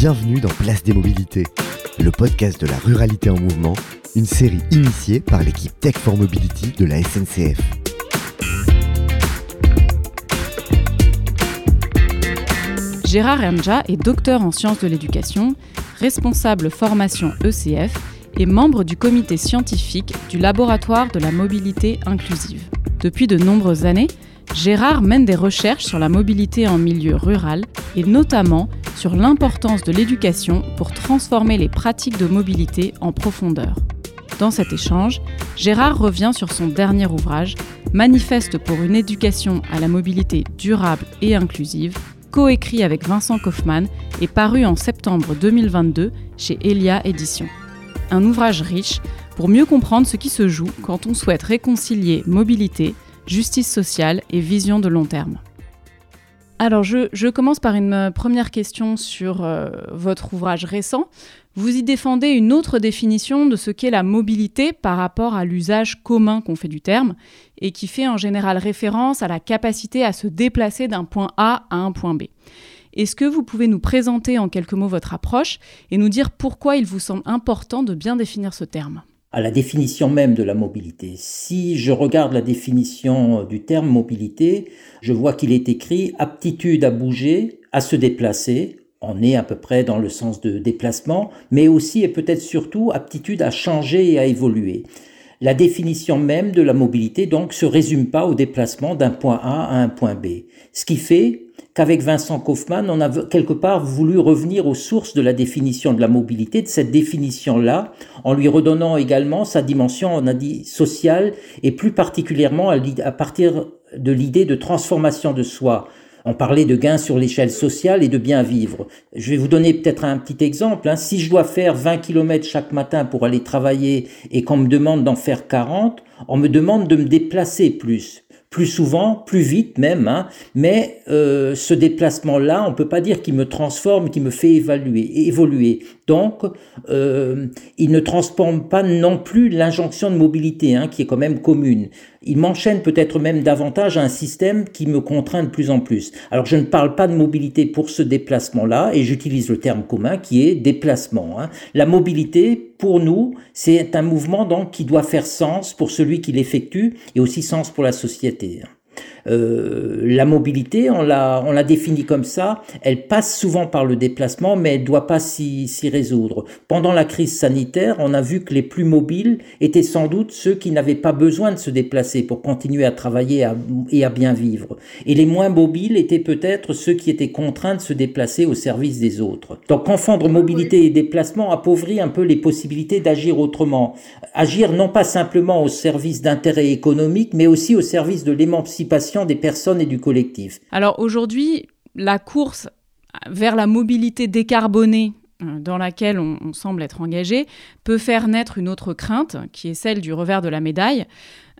Bienvenue dans Place des Mobilités, le podcast de la ruralité en mouvement, une série initiée par l'équipe Tech for Mobility de la SNCF. Gérard Ernja est docteur en sciences de l'éducation, responsable formation ECF et membre du comité scientifique du laboratoire de la mobilité inclusive. Depuis de nombreuses années, Gérard mène des recherches sur la mobilité en milieu rural et notamment sur l'importance de l'éducation pour transformer les pratiques de mobilité en profondeur. Dans cet échange, Gérard revient sur son dernier ouvrage, Manifeste pour une éducation à la mobilité durable et inclusive, coécrit avec Vincent Kaufmann et paru en septembre 2022 chez Elia Éditions. Un ouvrage riche pour mieux comprendre ce qui se joue quand on souhaite réconcilier mobilité, justice sociale et vision de long terme. Alors, je, commence par une euh, première question sur euh, votre ouvrage récent. Vous y défendez une autre définition de ce qu'est la mobilité par rapport à l'usage commun qu'on fait du terme et qui fait en général référence à la capacité à se déplacer d'un point A à un point B. Est-ce que vous pouvez nous présenter en quelques mots votre approche et nous dire pourquoi il vous semble important de bien définir ce terme? À la définition même de la mobilité. Si je regarde la définition du terme mobilité, je vois qu'il est écrit aptitude à bouger, à se déplacer. On est à peu près dans le sens de déplacement, mais aussi et peut-être surtout aptitude à changer et à évoluer. La définition même de la mobilité donc se résume pas au déplacement d'un point A à un point B. Ce qui fait qu'avec Vincent Kaufmann, on a quelque part voulu revenir aux sources de la définition de la mobilité, de cette définition-là, en lui redonnant également sa dimension, on a dit, sociale, et plus particulièrement à partir de l'idée de transformation de soi. On parlait de gains sur l'échelle sociale et de bien vivre. Je vais vous donner peut-être un petit exemple. Hein. Si je dois faire 20 km chaque matin pour aller travailler et qu'on me demande d'en faire 40, on me demande de me déplacer plus plus souvent, plus vite même, hein, mais euh, ce déplacement-là, on peut pas dire qu'il me transforme, qu'il me fait évaluer, évoluer. Donc, euh, il ne transforme pas non plus l'injonction de mobilité, hein, qui est quand même commune il m'enchaîne peut-être même davantage à un système qui me contraint de plus en plus. Alors je ne parle pas de mobilité pour ce déplacement-là, et j'utilise le terme commun qui est déplacement. Hein. La mobilité, pour nous, c'est un mouvement donc qui doit faire sens pour celui qui l'effectue et aussi sens pour la société. Euh, la mobilité, on l'a, on l'a définie comme ça, elle passe souvent par le déplacement, mais elle ne doit pas s'y, résoudre. Pendant la crise sanitaire, on a vu que les plus mobiles étaient sans doute ceux qui n'avaient pas besoin de se déplacer pour continuer à travailler et à bien vivre. Et les moins mobiles étaient peut-être ceux qui étaient contraints de se déplacer au service des autres. Donc confondre mobilité et déplacement appauvrit un peu les possibilités d'agir autrement. Agir non pas simplement au service d'intérêts économiques, mais aussi au service de l'émancipation des personnes et du collectif. Alors aujourd'hui, la course vers la mobilité décarbonée euh, dans laquelle on, semble être engagé peut faire naître une autre crainte, qui est celle du revers de la médaille,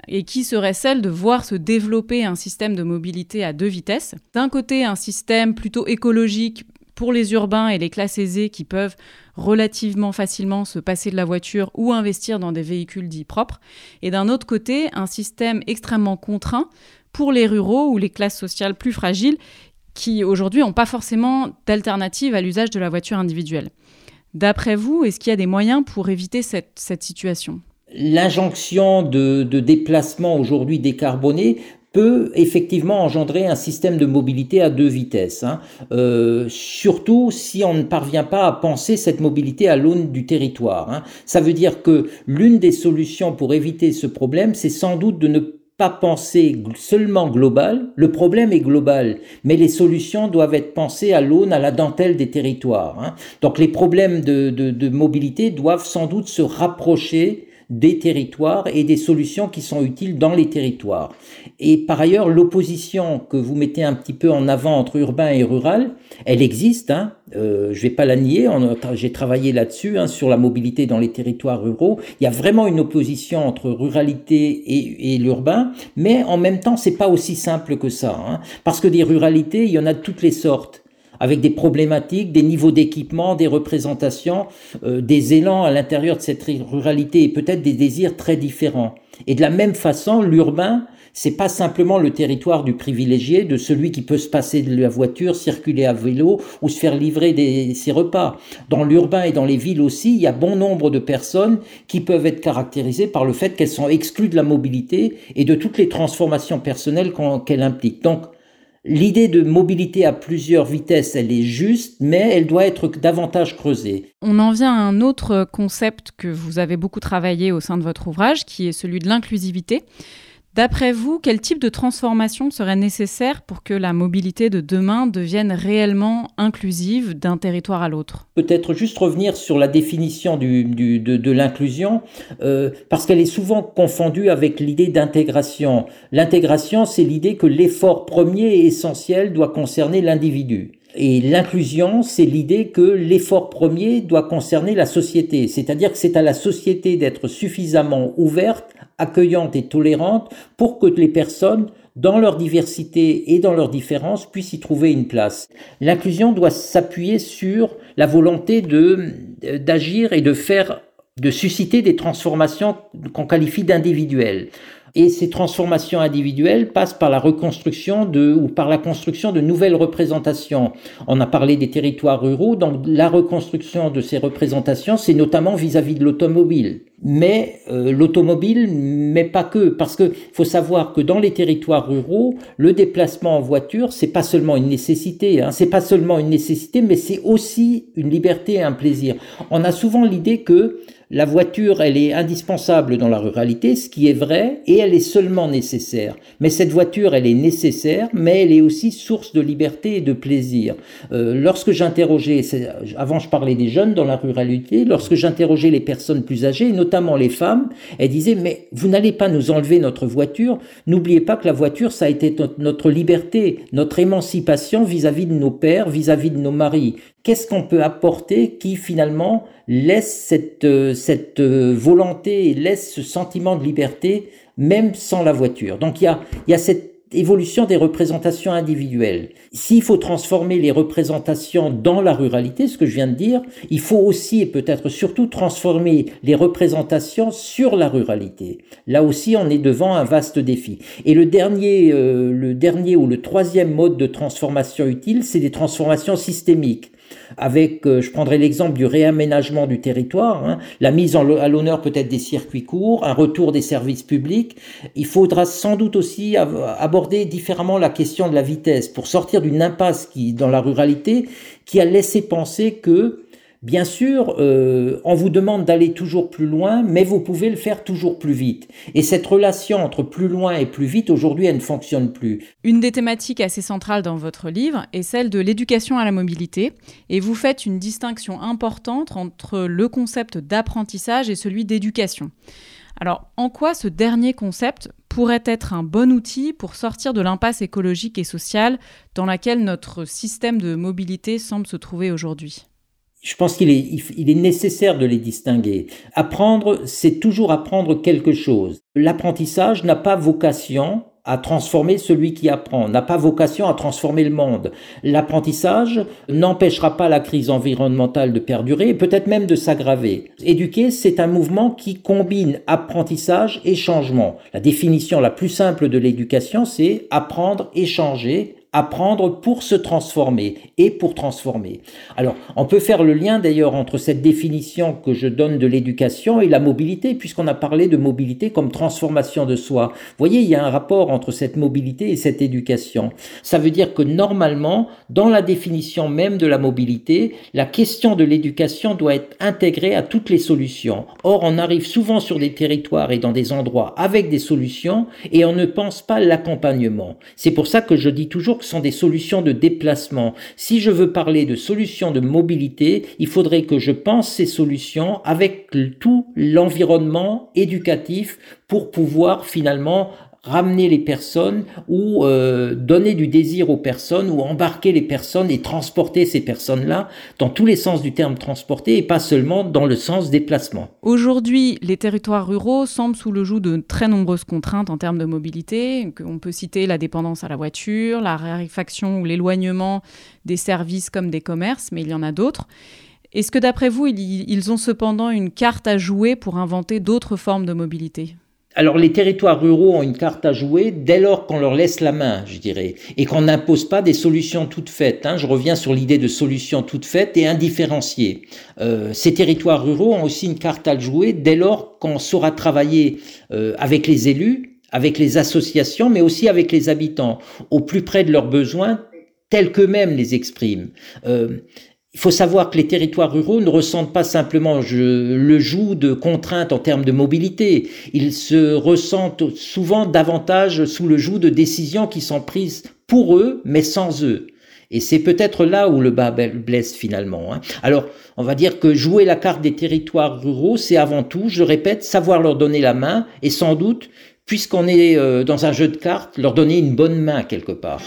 et qui serait celle de voir se développer un système de mobilité à deux vitesses. D'un côté, un système plutôt écologique pour les urbains et les classes aisées qui peuvent relativement facilement se passer de la voiture ou investir dans des véhicules dits propres, et d'un autre côté, un système extrêmement contraint pour les ruraux ou les classes sociales plus fragiles qui aujourd'hui n'ont pas forcément d'alternative à l'usage de la voiture individuelle. D'après vous, est-ce qu'il y a des moyens pour éviter cette, situation? L'injonction de, déplacement aujourd'hui décarboné peut effectivement engendrer un système de mobilité à deux vitesses, hein. euh, surtout si on ne parvient pas à penser cette mobilité à l'aune du territoire. Hein. Ça veut dire que l'une des solutions pour éviter ce problème, c'est sans doute de ne pas penser seulement global, le problème est global, mais les solutions doivent être pensées à l'aune, à la dentelle des territoires. Hein. Donc les problèmes de, de, mobilité doivent sans doute se rapprocher des territoires et des solutions qui sont utiles dans les territoires. Et par ailleurs, l'opposition que vous mettez un petit peu en avant entre urbain et rural, elle existe. Hein. Euh, je vais pas la nier. J'ai travaillé là-dessus hein, sur la mobilité dans les territoires ruraux. Il y a vraiment une opposition entre ruralité et, et l'urbain, mais en même temps, c'est pas aussi simple que ça, hein. parce que des ruralités, il y en a de toutes les sortes. Avec des problématiques, des niveaux d'équipement, des représentations, euh, des élans à l'intérieur de cette ruralité et peut-être des désirs très différents. Et de la même façon, l'urbain, c'est pas simplement le territoire du privilégié, de celui qui peut se passer de la voiture, circuler à vélo ou se faire livrer des, ses repas. Dans l'urbain et dans les villes aussi, il y a bon nombre de personnes qui peuvent être caractérisées par le fait qu'elles sont exclues de la mobilité et de toutes les transformations personnelles qu'elle implique. Donc, L'idée de mobilité à plusieurs vitesses, elle est juste, mais elle doit être davantage creusée. On en vient à un autre concept que vous avez beaucoup travaillé au sein de votre ouvrage, qui est celui de l'inclusivité. D'après vous, quel type de transformation serait nécessaire pour que la mobilité de demain devienne réellement inclusive d'un territoire à l'autre? Peut-être juste revenir sur la définition de, l'inclusion, euh, parce qu'elle est souvent confondue avec l'idée d'intégration. L'intégration, c'est l'idée que l'effort premier et essentiel doit concerner l'individu. Et l'inclusion, c'est l'idée que l'effort premier doit concerner la société, c'est-à-dire que c'est à la société d'être suffisamment ouverte accueillante et tolérante pour que les personnes, dans leur diversité et dans leurs différences, puissent y trouver une place. L'inclusion doit s'appuyer sur la volonté d'agir et de faire de susciter des transformations qu'on qualifie d'individuelles. Et ces transformations individuelles passent par la reconstruction de, ou par la construction de nouvelles représentations. On a parlé des territoires ruraux, donc la reconstruction de ces représentations, c'est notamment vis-à-vis de l'automobile. Mais euh, l'automobile, mais pas que, parce que faut savoir que dans les territoires ruraux, le déplacement en voiture, c'est pas seulement une nécessité, hein, c'est pas seulement une nécessité, mais c'est aussi une liberté et un plaisir. On a souvent l'idée que la voiture, elle est indispensable dans la ruralité, ce qui est vrai, et elle est seulement nécessaire. Mais cette voiture, elle est nécessaire, mais elle est aussi source de liberté et de plaisir. Euh, lorsque j'interrogeais, avant je parlais des jeunes dans la ruralité, lorsque j'interrogeais les personnes plus âgées, notamment les femmes, elles disaient, mais vous n'allez pas nous enlever notre voiture, n'oubliez pas que la voiture, ça a été notre, liberté, notre émancipation vis-à-vis de nos pères, vis à -vis de nos maris qu'est-ce qu'on peut apporter qui finalement laisse cette, euh, cette euh, volonté laisse ce sentiment de liberté même sans la voiture? Donc il y a, il y a cette évolution des représentations individuelles. S'il faut transformer les représentations dans la ruralité, ce que je viens de dire, il faut aussi et peut-être surtout transformer les représentations sur la ruralité. Là aussi, on est devant un vaste défi. Et le dernier, euh, le dernier ou le troisième mode de transformation utile, c'est des transformations systémiques avec, euh, je prendrai l'exemple du réaménagement du territoire, hein, la mise à l'honneur peut-être des circuits courts, un retour des services publics. Il faudra sans doute aussi aborder différemment la question de la vitesse pour sortir d'une impasse qui, dans la ruralité, qui a laissé penser que Bien sûr, euh, on vous demande d'aller toujours plus loin, mais vous pouvez le faire toujours plus vite. Et cette relation entre plus loin et plus vite, aujourd'hui, elle ne fonctionne plus. Une des thématiques assez centrales dans votre livre est celle de l'éducation à la mobilité, et vous faites une distinction importante entre le concept d'apprentissage et celui d'éducation. Alors, en quoi ce dernier concept pourrait être un bon outil pour sortir de l'impasse écologique et sociale dans laquelle notre système de mobilité semble se trouver aujourd'hui? Je pense qu'il est, il est nécessaire de les distinguer. Apprendre, c'est toujours apprendre quelque chose. L'apprentissage n'a pas vocation à transformer celui qui apprend, n'a pas vocation à transformer le monde. L'apprentissage n'empêchera pas la crise environnementale de perdurer et peut-être même de s'aggraver. Éduquer, c'est un mouvement qui combine apprentissage et changement. La définition la plus simple de l'éducation, c'est apprendre et changer apprendre pour se transformer et pour transformer. Alors, on peut faire le lien d'ailleurs entre cette définition que je donne de l'éducation et la mobilité, puisqu'on a parlé de mobilité comme transformation de soi. Vous voyez, il y a un rapport entre cette mobilité et cette éducation. Ça veut dire que normalement, dans la définition même de la mobilité, la question de l'éducation doit être intégrée à toutes les solutions. Or, on arrive souvent sur des territoires et dans des endroits avec des solutions et on ne pense pas l'accompagnement. C'est pour ça que je dis toujours sont des solutions de déplacement. Si je veux parler de solutions de mobilité, il faudrait que je pense ces solutions avec tout l'environnement éducatif pour pouvoir finalement ramener les personnes ou euh, donner du désir aux personnes ou embarquer les personnes et transporter ces personnes-là dans tous les sens du terme transporter et pas seulement dans le sens déplacement. Aujourd'hui, les territoires ruraux semblent sous le joug de très nombreuses contraintes en termes de mobilité. On peut citer la dépendance à la voiture, la raréfaction ou l'éloignement des services comme des commerces, mais il y en a d'autres. Est-ce que d'après vous, ils ont cependant une carte à jouer pour inventer d'autres formes de mobilité? Alors les territoires ruraux ont une carte à jouer dès lors qu'on leur laisse la main, je dirais, et qu'on n'impose pas des solutions toutes faites. Hein. Je reviens sur l'idée de solutions toutes faites et indifférenciées. Euh, ces territoires ruraux ont aussi une carte à jouer dès lors qu'on saura travailler euh, avec les élus, avec les associations, mais aussi avec les habitants, au plus près de leurs besoins tels qu'eux-mêmes les expriment. Euh, il faut savoir que les territoires ruraux ne ressentent pas simplement le joug de contraintes en termes de mobilité, ils se ressentent souvent davantage sous le joug de décisions qui sont prises pour eux, mais sans eux. Et c'est peut-être là où le bas blesse finalement. Hein. Alors, on va dire que jouer la carte des territoires ruraux, c'est avant tout, je répète, savoir leur donner la main et sans doute, puisqu'on est euh, dans un jeu de cartes, leur donner une bonne main quelque part.